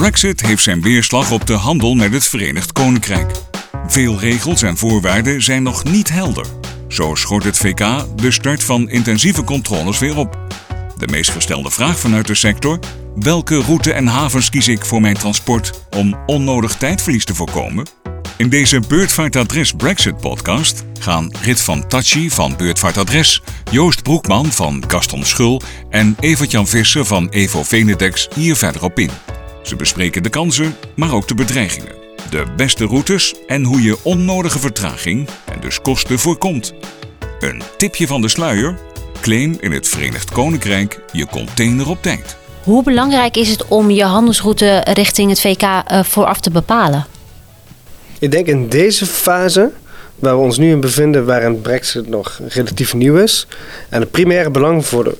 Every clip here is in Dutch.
Brexit heeft zijn weerslag op de handel met het Verenigd Koninkrijk. Veel regels en voorwaarden zijn nog niet helder. Zo schort het VK de start van intensieve controles weer op. De meest gestelde vraag vanuit de sector: welke route en havens kies ik voor mijn transport om onnodig tijdverlies te voorkomen? In deze Beurtvaartadres Brexit podcast gaan Rit van Tachi van Beurtvaartadres, Joost Broekman van Gaston Schul en Evert-Jan Visser van Evo Venedex hier verder op in. Ze bespreken de kansen, maar ook de bedreigingen, de beste routes en hoe je onnodige vertraging en dus kosten voorkomt. Een tipje van de sluier: claim in het Verenigd Koninkrijk je container op tijd. Hoe belangrijk is het om je handelsroute richting het VK uh, vooraf te bepalen? Ik denk in deze fase, waar we ons nu in bevinden, waarin Brexit nog relatief nieuw is, en het primaire belang voor de,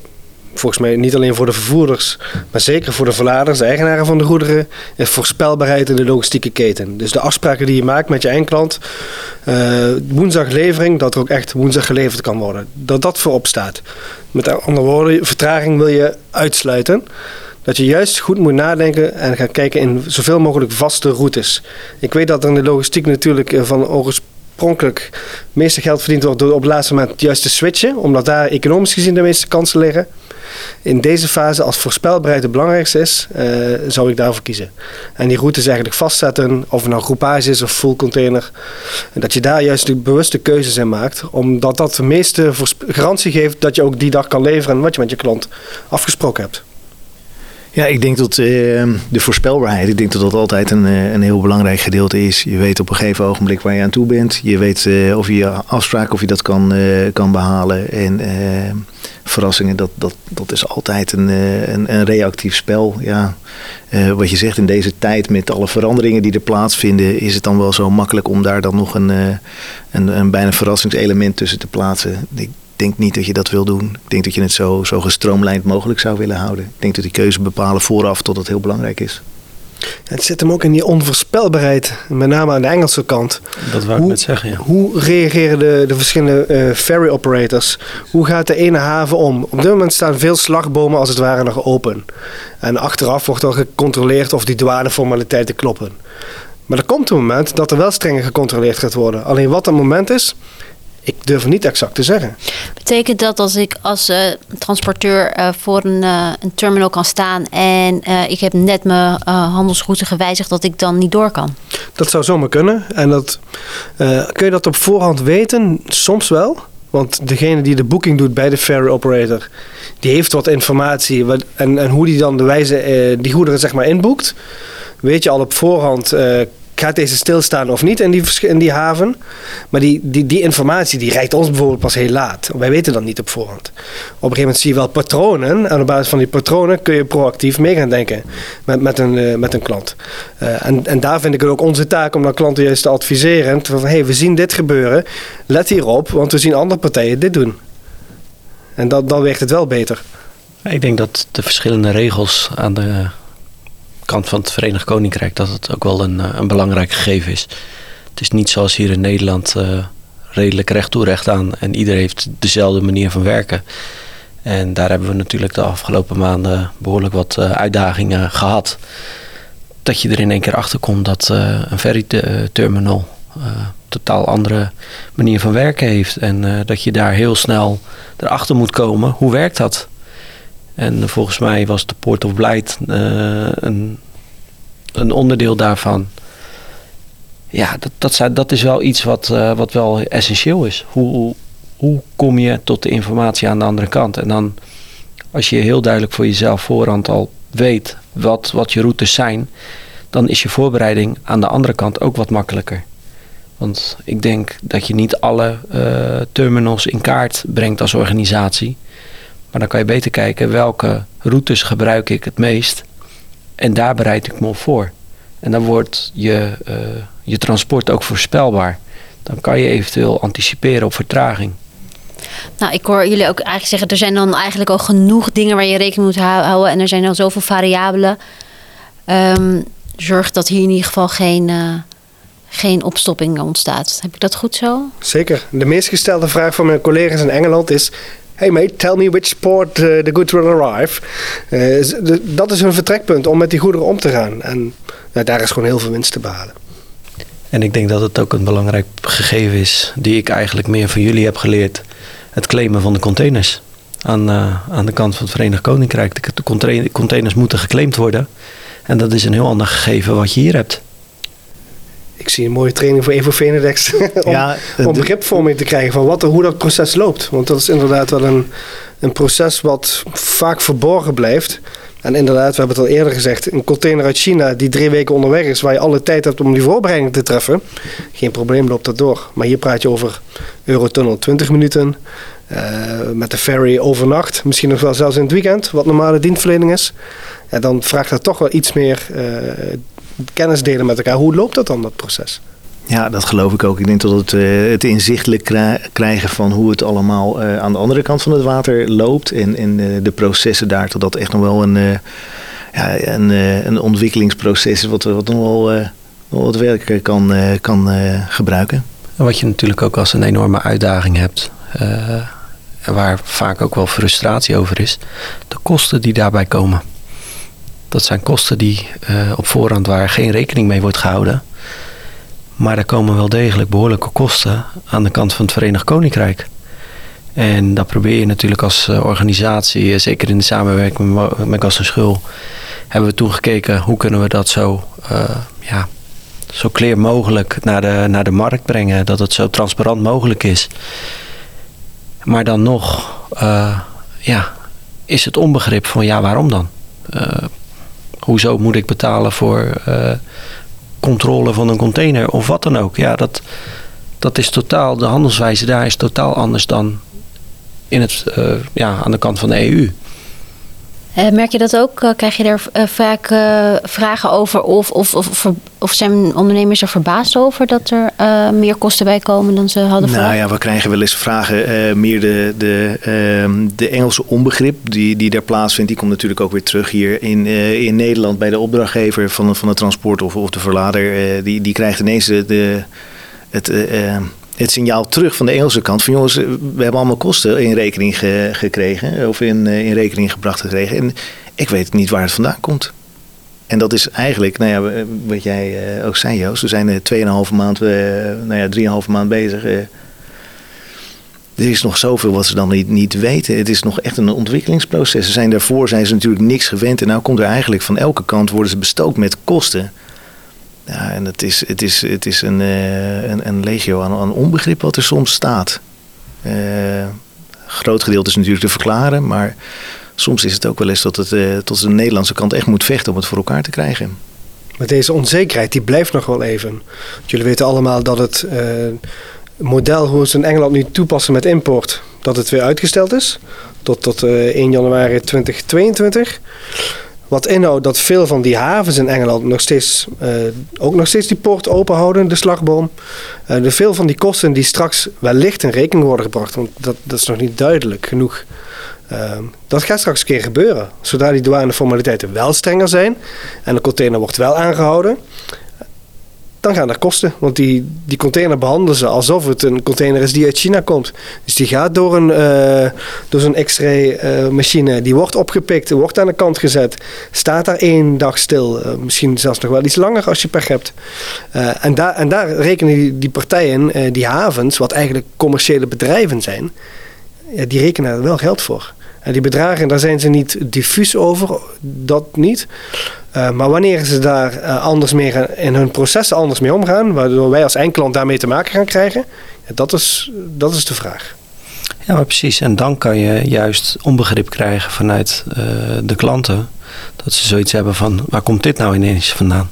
volgens mij niet alleen voor de vervoerders, maar zeker voor de verladers, de eigenaren van de goederen, is voorspelbaarheid in de logistieke keten. Dus de afspraken die je maakt met je eindklant, uh, woensdag levering, dat er ook echt woensdag geleverd kan worden. Dat dat voorop staat. Met andere woorden, vertraging wil je uitsluiten dat je juist goed moet nadenken en gaan kijken in zoveel mogelijk vaste routes. Ik weet dat er in de logistiek natuurlijk eh, van oorspronkelijk meeste geld verdiend wordt door op het laatste moment juist te switchen, omdat daar economisch gezien de meeste kansen liggen. In deze fase, als voorspelbaarheid het belangrijkste is, uh, zou ik daarvoor kiezen. En die routes eigenlijk vastzetten, of het nou groepage is of full container. Dat je daar juist de bewuste keuzes in maakt, omdat dat de meeste garantie geeft dat je ook die dag kan leveren wat je met je klant afgesproken hebt. Ja, ik denk dat uh, de voorspelbaarheid, ik denk dat dat altijd een, uh, een heel belangrijk gedeelte is. Je weet op een gegeven ogenblik waar je aan toe bent. Je weet uh, of je je afspraak, of je dat kan, kan behalen. En verrassingen, dat, dat, dat is altijd een, een, een reactief spel. Ja, wat je zegt, in deze tijd met alle veranderingen die er plaatsvinden, is het dan wel zo makkelijk om daar dan nog een, een, een bijna verrassingselement tussen te plaatsen. Ik, denk niet dat je dat wil doen. Ik denk dat je het zo, zo gestroomlijnd mogelijk zou willen houden. Ik denk dat die keuze bepalen vooraf tot het heel belangrijk is. Het zit hem ook in die onvoorspelbaarheid, met name aan de Engelse kant. Dat wou ik net zeggen, ja. Hoe reageren de, de verschillende uh, ferry operators? Hoe gaat de ene haven om? Op dit moment staan veel slagbomen als het ware nog open. En achteraf wordt er gecontroleerd of die douaneformaliteiten kloppen. Maar er komt een moment dat er wel strenger gecontroleerd gaat worden. Alleen wat dat moment is, ik durf het niet exact te zeggen. Betekent dat als ik als uh, transporteur uh, voor een, uh, een, terminal kan staan en ik heb net mijn handelsroute gewijzigd, dat ik dan niet door kan? Dat zou zomaar kunnen. En dat, kun je dat op voorhand weten? Soms wel. Want degene die de boeking doet bij de ferry operator, die heeft wat informatie. Wat, en, en hoe die dan de wijze die goederen zeg maar inboekt, weet je al op voorhand gaat deze stilstaan of niet in die, in die haven. Maar die, die, die informatie die reikt ons bijvoorbeeld pas heel laat. Wij weten dat niet op voorhand. Op een gegeven moment zie je wel patronen. En op basis van die patronen kun je proactief mee gaan denken met, met, een, uh, met een klant. Uh, en, en daar vind ik het ook onze taak om dan klanten juist te adviseren. Van hey, we zien dit gebeuren. Let hierop, want we zien andere partijen dit doen. En dat, dan werkt het wel beter. Ik denk dat de verschillende regels aan de kant van het Verenigd Koninkrijk dat het ook wel een, eh, een belangrijk gegeven is. Het is niet zoals hier in Nederland uh, redelijk recht toe recht aan en iedereen heeft dezelfde manier van werken. En daar hebben we natuurlijk de afgelopen maanden behoorlijk wat uh, uitdagingen gehad. Dat je er in één keer achter komt dat een ferry terminal totaal andere manier van werken heeft. En dat je daar heel snel erachter moet komen. Hoe werkt dat? En volgens mij was de Port of Blight uh, een, een onderdeel daarvan. Ja, dat, dat, dat is wel iets wat, uh, wat wel essentieel is. Hoe, hoe kom je tot de informatie aan de andere kant? En dan, als je heel duidelijk voor jezelf voorhand al weet wat, wat je routes zijn, dan is je voorbereiding aan de andere kant ook wat makkelijker. Want ik denk dat je niet alle uh, terminals in kaart brengt als organisatie. Maar dan kan je beter kijken welke routes gebruik ik het meest. En daar bereid ik me op voor. En dan wordt je, uh, je transport ook voorspelbaar. Dan kan je eventueel anticiperen op vertraging. Nou, ik hoor jullie ook eigenlijk zeggen, er zijn dan eigenlijk al genoeg dingen waar je rekening moet houden. En er zijn al zoveel variabelen. Um, zorg dat hier in ieder geval geen, uh, geen opstopping ontstaat. Heb ik dat goed zo? Zeker. De meest gestelde vraag van mijn collega's in Engeland is: Hey mate, tell me which port uh, the goods will arrive. Uh, dat is hun vertrekpunt om met die goederen om te gaan. En daar is gewoon heel veel winst te behalen. En ik denk dat het ook een belangrijk gegeven is, die ik eigenlijk meer van jullie heb geleerd: het claimen van de containers. Aan, uh, aan de kant van het Verenigd Koninkrijk. De containers moeten geclaimd worden. En dat is een heel ander gegeven wat je hier hebt. Ik zie een mooie training voor Evo Venedex om, ja, om begripvorming te krijgen van wat, hoe dat proces loopt. Want dat is inderdaad wel een, een proces wat vaak verborgen blijft. En inderdaad, we hebben het al eerder gezegd, een container uit China die drie weken onderweg is, waar je alle tijd hebt om die voorbereiding te treffen, geen probleem loopt dat door. Maar hier praat je over Eurotunnel 20 minuten, uh, met de ferry overnacht, misschien nog wel zelfs in het weekend, wat normale dienstverlening is. En dan vraagt dat toch wel iets meer uh, kennis delen met elkaar. Hoe loopt dat dan, dat proces? Ja, dat geloof ik ook. Ik denk dat het, uh, het inzichtelijk krijgen van hoe het allemaal uh, aan de andere kant van het water loopt. En, en uh, de processen daar, tot dat echt nog wel een, ja, een, een ontwikkelingsproces is wat, wat nog wel, wel wat werk kan, kan gebruiken. En wat je natuurlijk ook als een enorme uitdaging hebt. waar vaak ook wel frustratie over is. De kosten die daarbij komen. Dat zijn kosten die op voorhand waar geen rekening mee wordt gehouden. Maar er komen wel degelijk behoorlijke kosten aan de kant van het Verenigd Koninkrijk. En dat probeer je natuurlijk als eh, organisatie, eh, zeker in de samenwerking met Gas en Schul, hebben we toen gekeken hoe kunnen we dat zo, uh, ja, zo clear mogelijk naar de, naar de markt brengen. Dat het zo transparant mogelijk is. Maar dan nog, ja, is het onbegrip van ja, waarom dan? Uh, hoezo moet ik betalen voor controle van een container of wat dan ook. Ja, dat, dat is totaal, de handelswijze daar is totaal anders dan in het, uh, ja, aan de kant van de EU. Uh, merk je dat ook? Uh, krijg je er uh, vaak vragen over? Of, of, of, of, zijn ondernemers er verbaasd over dat er meer kosten bij komen dan ze hadden verwacht? Nou ja, we krijgen wel eens vragen. meer de, de, ehm, de Engelse onbegrip die, die daar plaatsvindt, die komt natuurlijk ook weer terug hier in, in Nederland bij de opdrachtgever van, van het transport of, of de verlader. die, die krijgt ineens de, de het het signaal terug van de Engelse kant van jongens, we hebben allemaal kosten in rekening gekregen of in, eh, in rekening gebracht gekregen. En ik weet niet waar het vandaan komt. En dat is eigenlijk, nou ja, wat jij uh, ook zei Joost, we zijn 2,5 maand, uh, nou ja, 3,5 maand bezig. Er is nog zoveel wat ze dan niet, niet weten. Het is nog echt een ontwikkelingsproces. Ze zijn daarvoor zijn ze natuurlijk niks gewend. En nou komt er eigenlijk van elke kant worden ze bestookt met kosten. Ja, en het is, het is, het is een, uh, een, een, legio aan, aan, onbegrip wat er soms staat. Uh, groot gedeelte is natuurlijk te verklaren, maar soms is het ook wel eens dat het uh, tot de Nederlandse kant echt moet vechten om het voor elkaar te krijgen. Maar deze onzekerheid die blijft nog wel even. Jullie weten allemaal dat het model hoe ze in Engeland nu toepassen met import, dat het weer uitgesteld is tot, tot 1 januari 2022. Wat inhoudt dat veel van die havens in Engeland nog steeds, uh, ook nog steeds die poort open houden, de slagboom. Uh, de veel van die kosten die straks wellicht in rekening worden gebracht, want dat, dat is nog niet duidelijk genoeg. Uh, dat gaat straks een keer gebeuren. Zodra die douaneformaliteiten wel strenger zijn en de container wordt wel aangehouden, dan gaan er kosten. Want die, die container behandelen ze alsof het een container is die uit China komt. Dus die gaat door, een, uh, door zo'n x-ray uh, machine. Die wordt opgepikt, wordt aan de kant gezet. Staat daar één dag stil. Uh, misschien zelfs nog wel iets langer als je pech hebt. en, daar en daar rekenen die, die partijen, die havens, wat eigenlijk commerciële bedrijven zijn. die rekenen er wel geld voor. En die bedragen, daar zijn ze niet diffuus over, dat niet. Uh, maar wanneer ze daar uh, anders mee gaan, in hun processen anders mee omgaan, waardoor wij als eindklant daarmee te maken gaan krijgen, dat, is, dat is de vraag. Ja, maar precies. En dan kan je juist onbegrip krijgen vanuit uh, de klanten. Dat ze zoiets hebben van, waar komt dit nou ineens vandaan?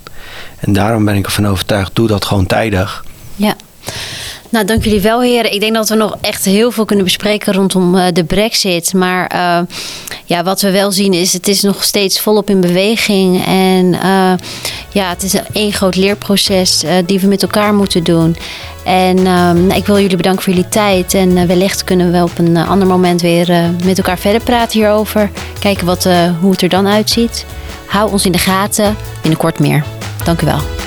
En daarom ben ik ervan overtuigd, doe dat gewoon tijdig. Ja. Nou, dank jullie wel, heren. Ik denk dat we nog echt heel veel kunnen bespreken rondom uh, de brexit. Maar uh, ja, wat we wel zien is, het is nog steeds volop in beweging. En uh, ja, het is een groot leerproces die we met elkaar moeten doen. En nou, ik wil jullie bedanken voor jullie tijd. En wellicht kunnen we op een ander moment weer met elkaar verder praten hierover. Kijken wat, hoe het er dan uitziet. Hou ons in de gaten. Binnenkort meer. Dank u wel.